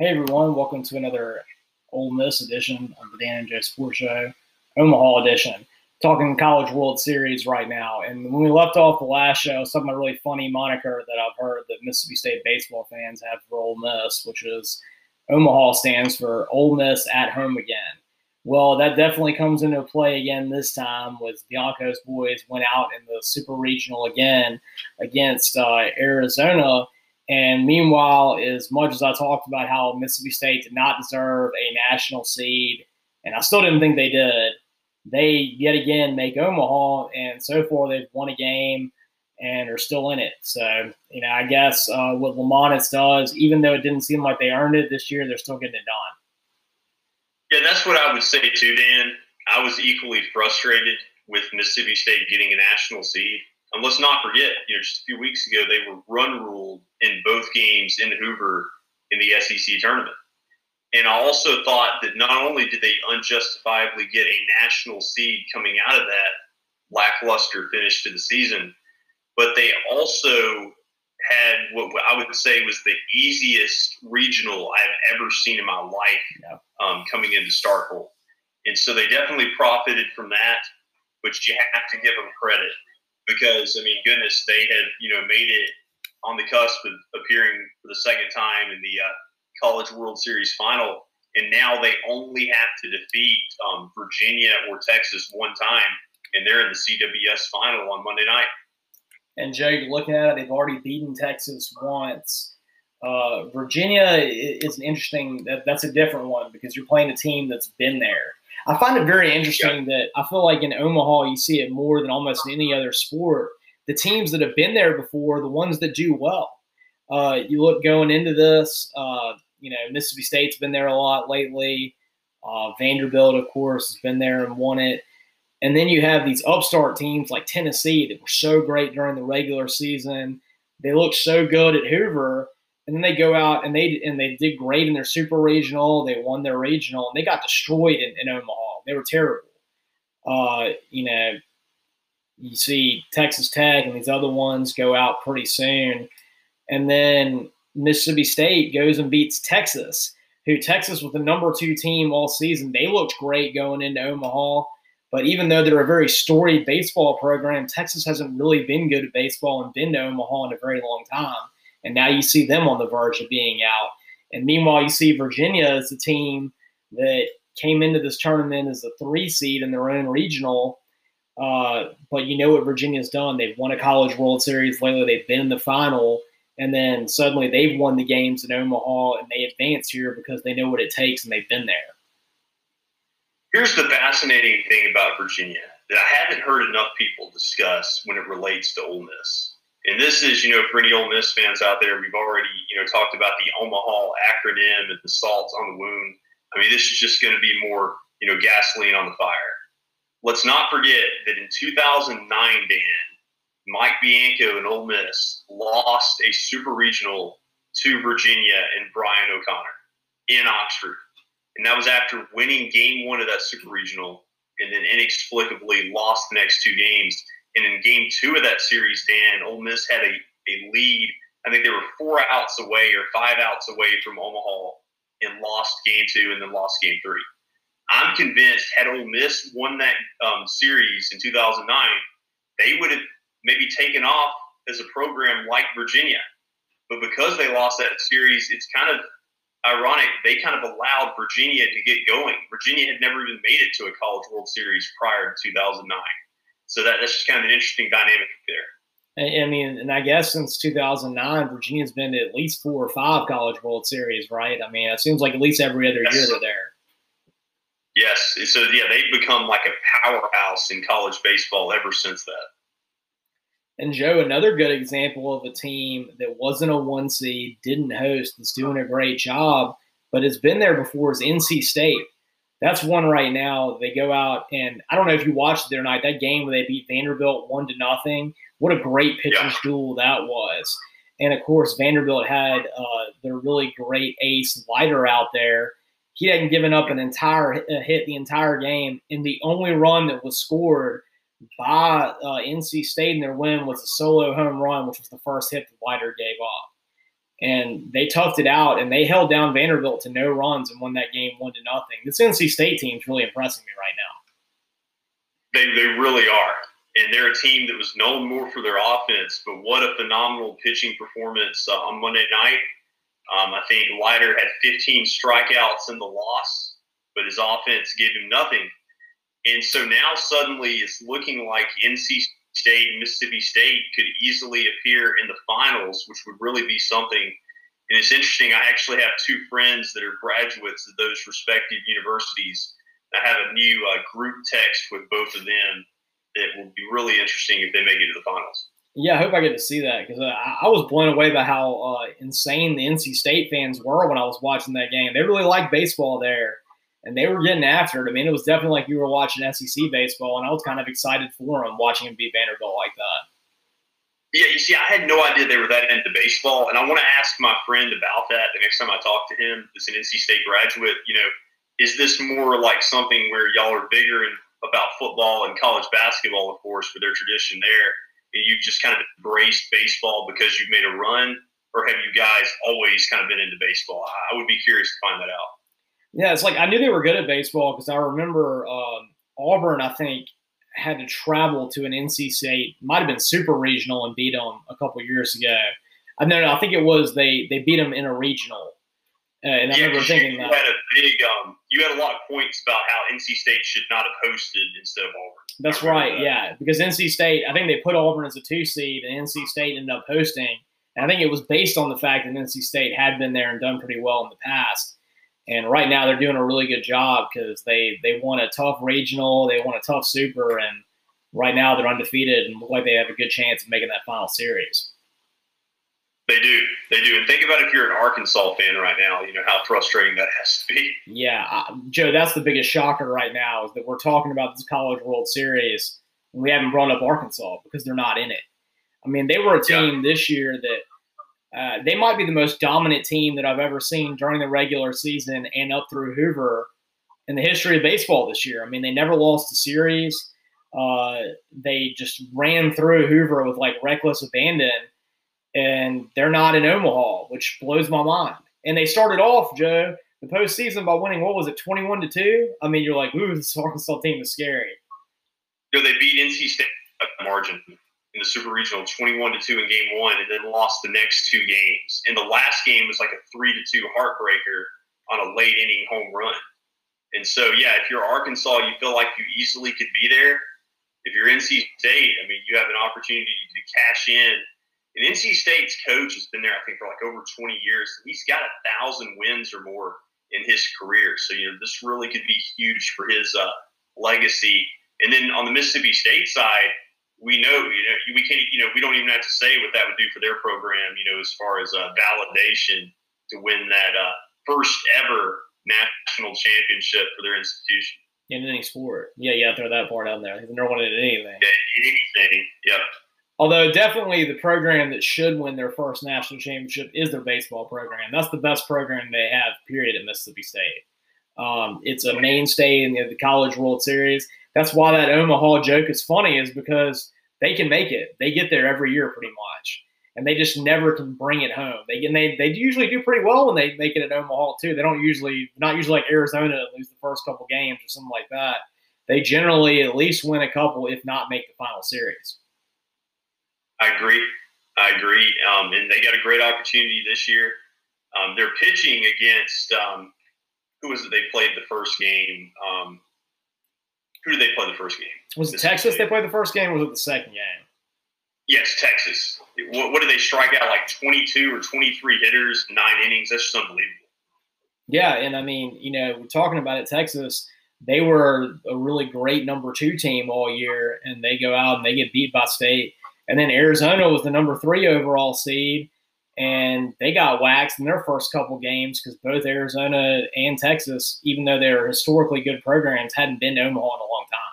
Hey everyone, welcome to another Ole Miss edition of the Dan and Joe Sports Show, Omaha edition. Talking College World Series right now. And when we left off the last show, something really funny moniker that I've heard that Mississippi State baseball fans have for Ole Miss, which is Omaha stands for Ole Miss at home again. Well, that definitely comes into play again this time with Bianco's boys went out in the Super Regional again against uh, Arizona and meanwhile, as much as I talked about how Mississippi State did not deserve a national seed, and I still didn't think they did, they yet again make Omaha, and so far they've won a game and are still in it. So, you know, I guess uh, what Lemonis does, even though it didn't seem like they earned it this year, they're still getting it done. Yeah, that's what I would say too, Dan. I was equally frustrated with Mississippi State getting a national seed. And let's not forget, you know, just a few weeks ago, they were run ruled in both games in Hoover in the SEC tournament. And I also thought that not only did they unjustifiably get a national seed coming out of that lackluster finish to the season, but they also had what I would say was the easiest regional I've ever seen in my life um, coming into Starkville. And so they definitely profited from that, which you have to give them credit because I mean, goodness, they had you know made it on the cusp of appearing for the second time in the uh, College World Series final, and now they only have to defeat um, Virginia or Texas one time, and they're in the CWS final on Monday night. And Joe, you're looking at it; they've already beaten Texas once. Uh, Virginia is an interesting. That, that's a different one because you're playing a team that's been there. I find it very interesting yeah. that I feel like in Omaha you see it more than almost any other sport. The teams that have been there before, the ones that do well. Uh, you look going into this, uh, you know, Mississippi State's been there a lot lately. Uh, Vanderbilt, of course, has been there and won it. And then you have these upstart teams like Tennessee that were so great during the regular season. They look so good at Hoover and then they go out and they and they did great in their super regional. They won their regional, and they got destroyed in, in Omaha. They were terrible. Uh, you know, you see Texas Tech and these other ones go out pretty soon, and then Mississippi State goes and beats Texas, who Texas was the number two team all season. They looked great going into Omaha. But even though they're a very storied baseball program, Texas hasn't really been good at baseball and been to Omaha in a very long time. And now you see them on the verge of being out. And meanwhile, you see Virginia as a team that came into this tournament as a three seed in their own regional. Uh, but you know what Virginia's done? They've won a College World Series lately. They've been in the final, and then suddenly they've won the games in Omaha, and they advance here because they know what it takes and they've been there. Here's the fascinating thing about Virginia that I haven't heard enough people discuss when it relates to Ole Miss. And this is, you know, for any Ole Miss fans out there, we've already, you know, talked about the Omaha acronym and the salt on the wound. I mean, this is just going to be more, you know, gasoline on the fire. Let's not forget that in 2009, Dan, Mike Bianco and Ole Miss lost a super regional to Virginia and Brian O'Connor in Oxford. And that was after winning game one of that super regional and then inexplicably lost the next two games and in game two of that series, Dan, Ole Miss had a, a lead. I think they were four outs away or five outs away from Omaha and lost game two and then lost game three. I'm convinced had Ole Miss won that um, series in 2009, they would have maybe taken off as a program like Virginia. But because they lost that series, it's kind of ironic. They kind of allowed Virginia to get going. Virginia had never even made it to a College World Series prior to 2009. So that, that's just kind of an interesting dynamic there. I mean, and I guess since 2009, Virginia's been to at least four or five College World Series, right? I mean, it seems like at least every other yes. year they're there. Yes. So, yeah, they've become like a powerhouse in college baseball ever since that. And Joe, another good example of a team that wasn't a one seed, didn't host, is doing a great job, but has been there before is NC State that's one right now. They go out and I don't know if you watched it the other night. That game where they beat Vanderbilt one to nothing. What a great pitcher's yeah. duel that was. And of course, Vanderbilt had uh, their really great ace Leiter out there. He hadn't given up an entire hit the entire game, and the only run that was scored by uh, NC State in their win was a solo home run, which was the first hit that Leiter gave up. And they toughed it out and they held down Vanderbilt to no runs and won that game one to nothing. This NC State team is really impressing me right now. They they really are, and they're a team that was known more for their offense. But what a phenomenal pitching performance uh, on Monday night! Um, I think Leiter had 15 strikeouts in the loss, but his offense gave him nothing. And so now suddenly it's looking like NC State and Mississippi State could easily appear in the finals, which would really be something. And it's interesting. I actually have two friends that are graduates of those respective universities. I have a new uh, group text with both of them that will be really interesting if they make it to the finals. Yeah, I hope I get to see that because uh, I, I, was blown away by how uh, insane the NC State fans were when I was watching that game. They really like baseball there and they were getting after it. I mean, it was definitely like you were watching SEC baseball, and I was kind of excited for them watching him beat Vanderbilt like that. Yeah, you see, I had no idea they were that into baseball, and I want to ask my friend about that the next time I talk to him. As an NC State graduate, you know, is this more like something where y'all are bigger in, about football and college basketball, of course, for their tradition there, and you've just kind of embraced baseball because you've made a run, or have you guys always kind of been into baseball? I would be curious to find that out. Yeah, it's like I knew they were good at baseball because I remember um, Auburn, I think, had to travel to an NC State, might have been super regional, and beat them a couple years ago. I know, I think it was they they beat them in a regional. Uh, and I yeah, remember thinking you that. had a big, um, you had a lot of points about how NC State should not have hosted instead of Auburn. That's right, that. yeah, because NC State, I think they put Auburn as a two seed, and NC State ended up hosting. And I think it was based on the fact that NC State had been there and done pretty well in the past. And right now they're doing a really good job because they they won a tough regional, they won a tough super, and right now they're undefeated and look like they have a good chance of making that final series. They do, they do. And think about if you're an Arkansas fan right now, you know how frustrating that has to be. Yeah, uh, Joe, that's the biggest shocker right now is that we're talking about this College World Series and we haven't brought up Arkansas because they're not in it. I mean, they were a team yeah. this year that uh, they might be the most dominant team that I've ever seen during the regular season and up through Hoover in the history of baseball this year. I mean, they never lost a series. Uh, they just ran through Hoover with like reckless abandon, and they're not in Omaha, which blows my mind. And they started off, Joe, the postseason by winning what was it, twenty-one to two? I mean, you're like, ooh, this Arkansas team is scary. Know, they beat NC State margin in the Super Regional 21 to 2 in game one and then lost the next two games. And the last game was like a 3 to 2 heartbreaker on a late inning home run. And so, yeah, if you're Arkansas, you feel like you easily could be there. If you're NC State, I mean, you have an opportunity to cash in. And NC State's coach has been there, I think, for like over 20 years. He's got a thousand wins or more in his career. So, you know, this really could be huge for his uh, legacy. And then on the Mississippi State side, we know, you know, we can't, you know, we don't even have to say what that would do for their program, you know, as far as uh, validation to win that uh, first ever national championship for their institution. In any sport. Yeah, yeah, throw that part out there. They've never won it in anything. Yeah, anything, yeah. Although definitely the program that should win their first national championship is their baseball program. That's the best program they have, period, at Mississippi State. Um, it's a mainstay in the, the College World Series that's why that Omaha joke is funny, is because they can make it. They get there every year pretty much. And they just never can bring it home. They and they they usually do pretty well when they make it at Omaha too. They don't usually not usually like Arizona lose the first couple games or something like that. They generally at least win a couple, if not make the final series. I agree. I agree. Um, and they got a great opportunity this year. Um, they're pitching against um, who was it? They played the first game. Um, who did they play the first game? Was it Texas they played the first game, or was it the second game? Yes, Texas. What, what did they strike out like 22 or 23 hitters, nine innings? That's just unbelievable. Yeah, and I mean, you know, we're talking about it, Texas. They were a really great number two team all year, and they go out and they get beat by State. And then Arizona was the number three overall seed, and they got waxed in their first couple games because both Arizona and Texas, even though they're historically good programs, hadn't been to Omaha in a long time.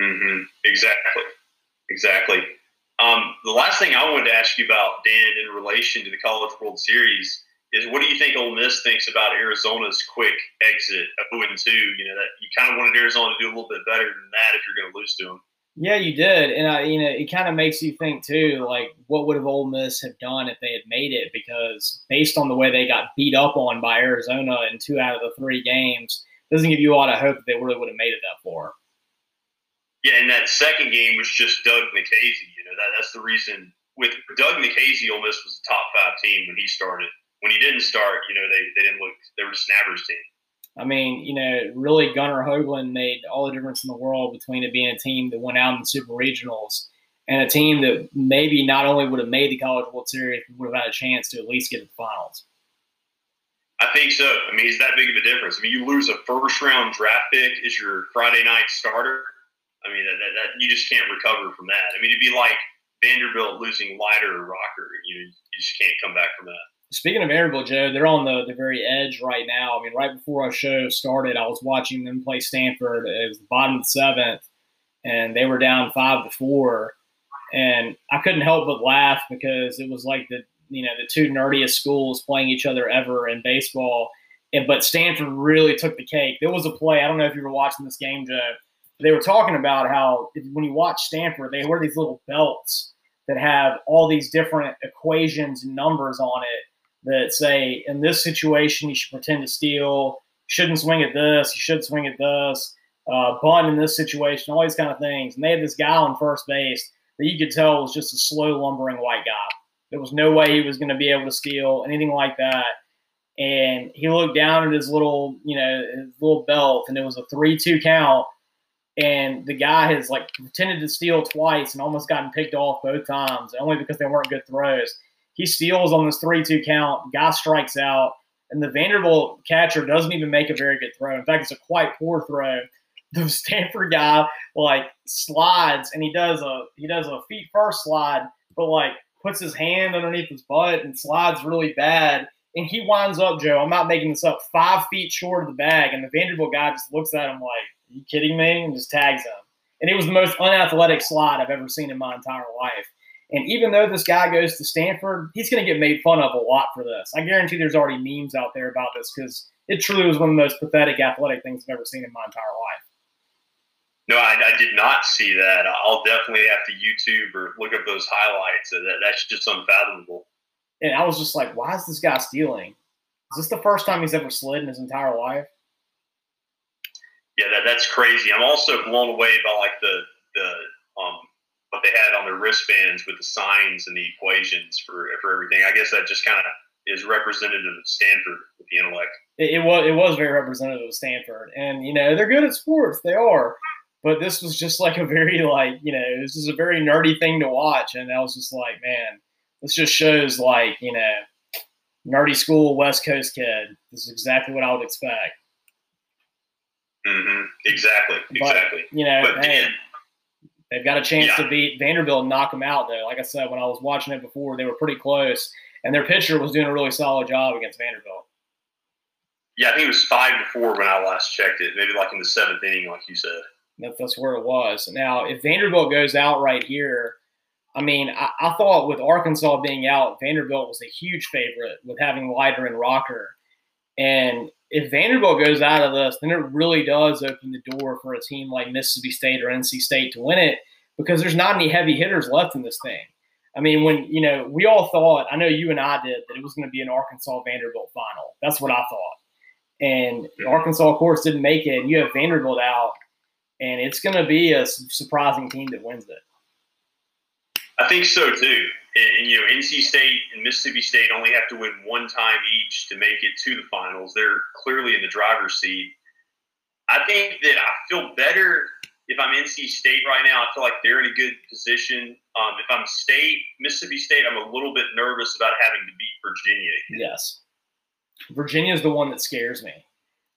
Mm-hmm. Exactly. Exactly. Um, the last thing I wanted to ask you about, Dan, in relation to the College World Series, is what do you think Ole Miss thinks about Arizona's quick exit of 0 2? You know, that you kind of wanted Arizona to do a little bit better than that if you're going to lose to them. Yeah, you did, and I, you know, it kind of makes you think too, like what would have Ole Miss have done if they had made it? Because based on the way they got beat up on by Arizona in two out of the three games, doesn't give you a lot of hope that they really would have made it that far. Yeah, and that second game was just Doug Nikhazy. You know, that, that's the reason. With Doug Nikhazy, Ole Miss was a top five team when he started. When he didn't start, you know, they, they didn't look. They were just an average team. I mean, you know, really Gunnar Hoglund made all the difference in the world between it being a team that went out in the Super Regionals and a team that maybe not only would have made the College World Series, but would have had a chance to at least get to the finals. I think so. I mean, it's that big of a difference. I mean, you lose a first round draft pick as your Friday night starter. I mean, that, that, that you just can't recover from that. I mean, it'd be like Vanderbilt losing Leiter or Rocker. You, you just can't come back from that. Speaking of Vanderbilt, Joe, they're on the, the very edge right now. I mean, right before our show started, I was watching them play Stanford. It was the bottom of the seventh, and they were down five to four. And I couldn't help but laugh because it was like the you know the two nerdiest schools playing each other ever in baseball. And but Stanford really took the cake. There was a play. I don't know if you were watching this game, Joe. They were talking about how when you watch Stanford, they wear these little belts that have all these different equations and numbers on it that say in this situation you should pretend to steal, shouldn't swing at this, you should swing at this, uh, bunt in this situation, all these kind of things. And they had this guy on first base that you could tell was just a slow lumbering white guy. There was no way he was going to be able to steal anything like that. And he looked down at his little, you know, his little belt, and it was a three-two count. And the guy has like pretended to steal twice and almost gotten picked off both times, only because they weren't good throws. He steals on this 3 2 count. Guy strikes out. And the Vanderbilt catcher doesn't even make a very good throw. In fact, it's a quite poor throw. The Stanford guy like slides and he does a he does a feet first slide, but like puts his hand underneath his butt and slides really bad. And he winds up, Joe. I'm not making this up. Five feet short of the bag, and the Vanderbilt guy just looks at him like, "Are you kidding me?" and just tags him. And it was the most unathletic slide I've ever seen in my entire life. And even though this guy goes to Stanford, he's going to get made fun of a lot for this. I guarantee there's already memes out there about this because it truly was one of the most pathetic athletic things I've ever seen in my entire life. No, I, I did not see that. I'll definitely have to YouTube or look up those highlights. That, that's just unfathomable. And I was just like, why is this guy stealing? Is this the first time he's ever slid in his entire life? Yeah, that, that's crazy. I'm also blown away by like the the um, what they had on their wristbands with the signs and the equations for for everything. I guess that just kind of is representative of Stanford with the intellect. It, it, was it was very representative of Stanford, and you know they're good at sports. They are, but this was just like a very like you know this is a very nerdy thing to watch, and I was just like, man, this just shows like you know nerdy school West Coast kid. This is exactly what I would expect. Mm-hmm. Exactly. But, exactly. You know, but hey, They've got a chance Yeah. to beat Vanderbilt and knock them out, though. Like I said, when I was watching it before, they were pretty close, and their pitcher was doing a really solid job against Vanderbilt. yeah, I think it was five to four when I last checked it. Maybe like in the seventh inning, like you said. That, that's where it was. Now, if Vanderbilt goes out right here, I mean, I, I thought with Arkansas being out, Vanderbilt was a huge favorite with having Leiter and Rocker. And if Vanderbilt goes out of this, then it really does open the door for a team like Mississippi State or NC State to win it because there's not any heavy hitters left in this thing. I mean, when, you know, we all thought, I know you and I did, that it was going to be an Arkansas Vanderbilt final. That's what I thought. And Arkansas, of course, didn't make it. And you have Vanderbilt out, and it's going to be a surprising team that wins it. I think so too. And, and, you know, NC State and Mississippi State only have to win one time each to make it to the finals. They're clearly in the driver's seat. I think that I feel better if I'm NC State right now. I feel like they're in a good position. Um, if I'm State, Mississippi State, I'm a little bit nervous about having to beat Virginia. Yes. Virginia is the one that scares me.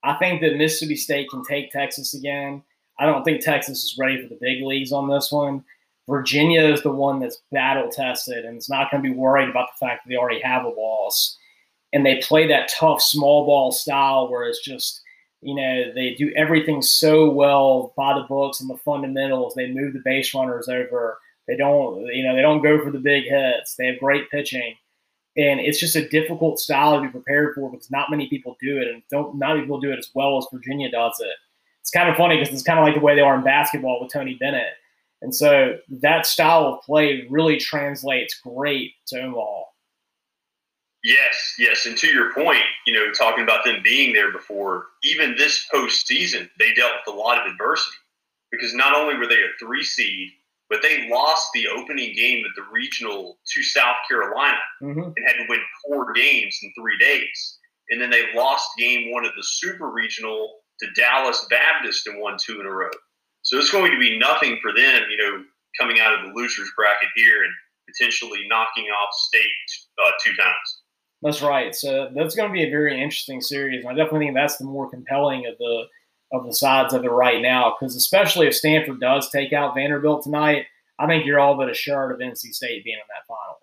I think that Mississippi State can take Texas again. I don't think Texas is ready for the big leagues on this one. Virginia is the one that's battle tested and it's not going to be worried about the fact that they already have a loss. And they play that tough small ball style where it's just, you know, they do everything so well by the books and the fundamentals. They move the base runners over. They don't, you know, they don't go for the big hits. They have great pitching and it's just a difficult style to be prepared for because not many people do it, and don't not many people do it as well as Virginia does it. It's kind of funny because it's kind of like the way they are in basketball with Tony Bennett. And so that style of play really translates great to Omaha. Yes, yes. And to your point, you know, talking about them being there before, even this postseason, they dealt with a lot of adversity because not only were they a three seed, but they lost the opening game at the regional to South Carolina mm-hmm. and had to win four games in three days. And then they lost game one of the super regional to Dallas Baptist and won two in a row. So it's going to be nothing for them, you know, coming out of the losers bracket here and potentially knocking off state uh, two times. That's right. So that's going to be a very interesting series. And I definitely think that's the more compelling of the of the sides of it right now. Because especially if Stanford does take out Vanderbilt tonight, I think you're all but assured of NC State being in that final.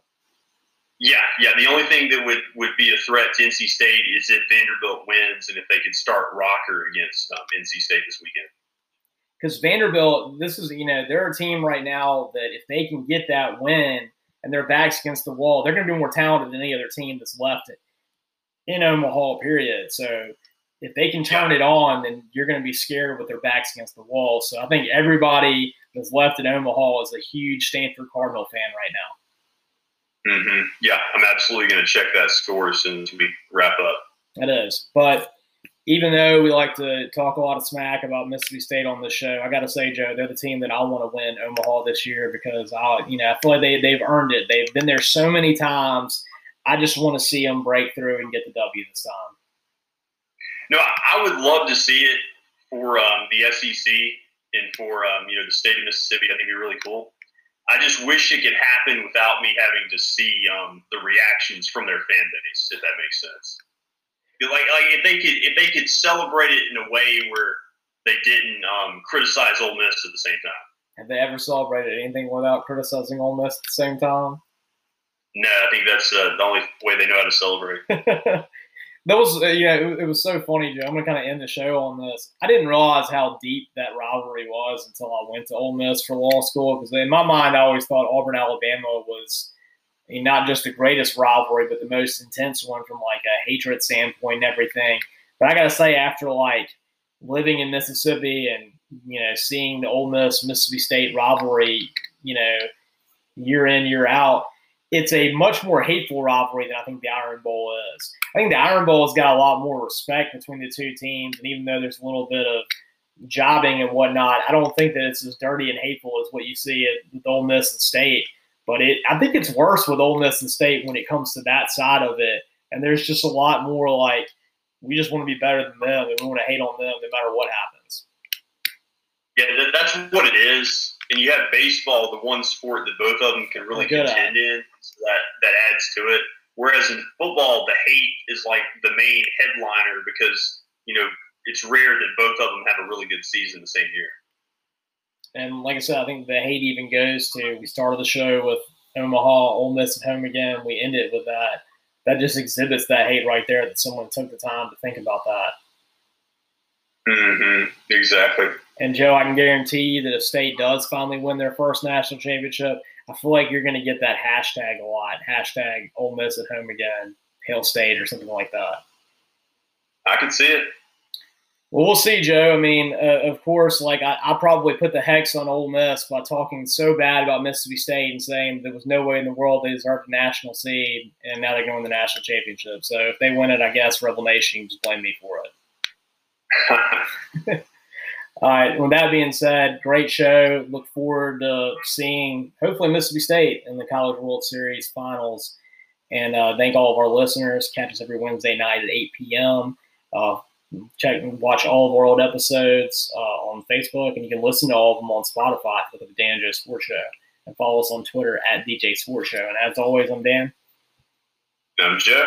Yeah, yeah. The only thing that would, would be a threat to NC State is if Vanderbilt wins and if they can start Rocker against um, NC State this weekend. Because Vanderbilt, this is you know they're a team right now that if they can get that win and their backs against the wall, they're going to be more talented than any other team that's left in Omaha. Period. So if they can turn it on, then you're going to be scared with their backs against the wall. So I think everybody that's left in Omaha is a huge Stanford Cardinal fan right now. Mm-hmm. Yeah, I'm absolutely going to check that score as soon as we wrap up. It is, but even though we like to talk a lot of smack about Mississippi State on this show, I got to say, Joe, they're the team that I want to win Omaha this year because I, you know, I feel like they they've earned it. They've been there so many times. I just want to see them break through and get the W this time. No, I would love to see it for um, the SEC and for um, you know the state of Mississippi. I think it'd be really cool. I just wish it could happen without me having to see um, the reactions from their fan base, if that makes sense. Like, like if they could if they could celebrate it in a way where they didn't um, criticize Ole Miss at the same time. Have they ever celebrated anything without criticizing Ole Miss at the same time? No, I think that's uh, the only way they know how to celebrate. that was uh, yeah, it, it, was so funny, Joe. I'm gonna kind of end the show on this. I didn't realize how deep that rivalry was until I went to Ole Miss for law school because in my mind, I always thought Auburn Alabama was not just the greatest rivalry, but the most intense one from like a hatred standpoint and everything. But I gotta say, after like living in Mississippi and you know seeing the Ole Miss Mississippi State rivalry, you know, year in year out, it's a much more hateful rivalry than I think the Iron Bowl is. I think the Iron Bowl has got a lot more respect between the two teams, and even though there's a little bit of jobbing and whatnot, I don't think that it's as dirty and hateful as what you see at Ole Miss and State. But it, I think it's worse with Ole Miss and State when it comes to that side of it. And there's just a lot more like we just want to be better than them and we want to hate on them no matter what happens. Yeah, that's what it is. And you have baseball, the one sport that both of them can really contend in. So that that adds to it. Whereas in football, the hate is like the main headliner because you know it's rare that both of them have a really good season the same year. And like I said, I think the hate even goes to we started the show with Omaha, Ole Miss at home again. We end it with that. That just exhibits that hate right there that someone took the time to think about that. Mm-hmm. Exactly. And Joe, I can guarantee you that if State does finally win their first national championship, I feel like you're going to get that hashtag a lot. Hashtag Ole Miss at home again, Hail State, or something like that. I can see it. Well, we'll see, Joe. I mean, uh, of course, like I, I probably put the hex on Ole Miss by talking so bad about Mississippi State and saying there was no way in the world they deserved a national seed, and now they're going to win the national championship. So if they win it, I guess Rebel Nation can just blame me for it. All right. With that being said, great show. Look forward to seeing hopefully Mississippi State in the College World Series finals. And uh, thank all of our listeners. Catch us every Wednesday night at 8 p.m. Uh, check and watch all of our old episodes uh, on Facebook, and you can listen to all of them on Spotify. Look at the Dan Joe Sports Show, and follow us on Twitter at DJ Sports Show. And as always, I'm Dan. I'm Jeff.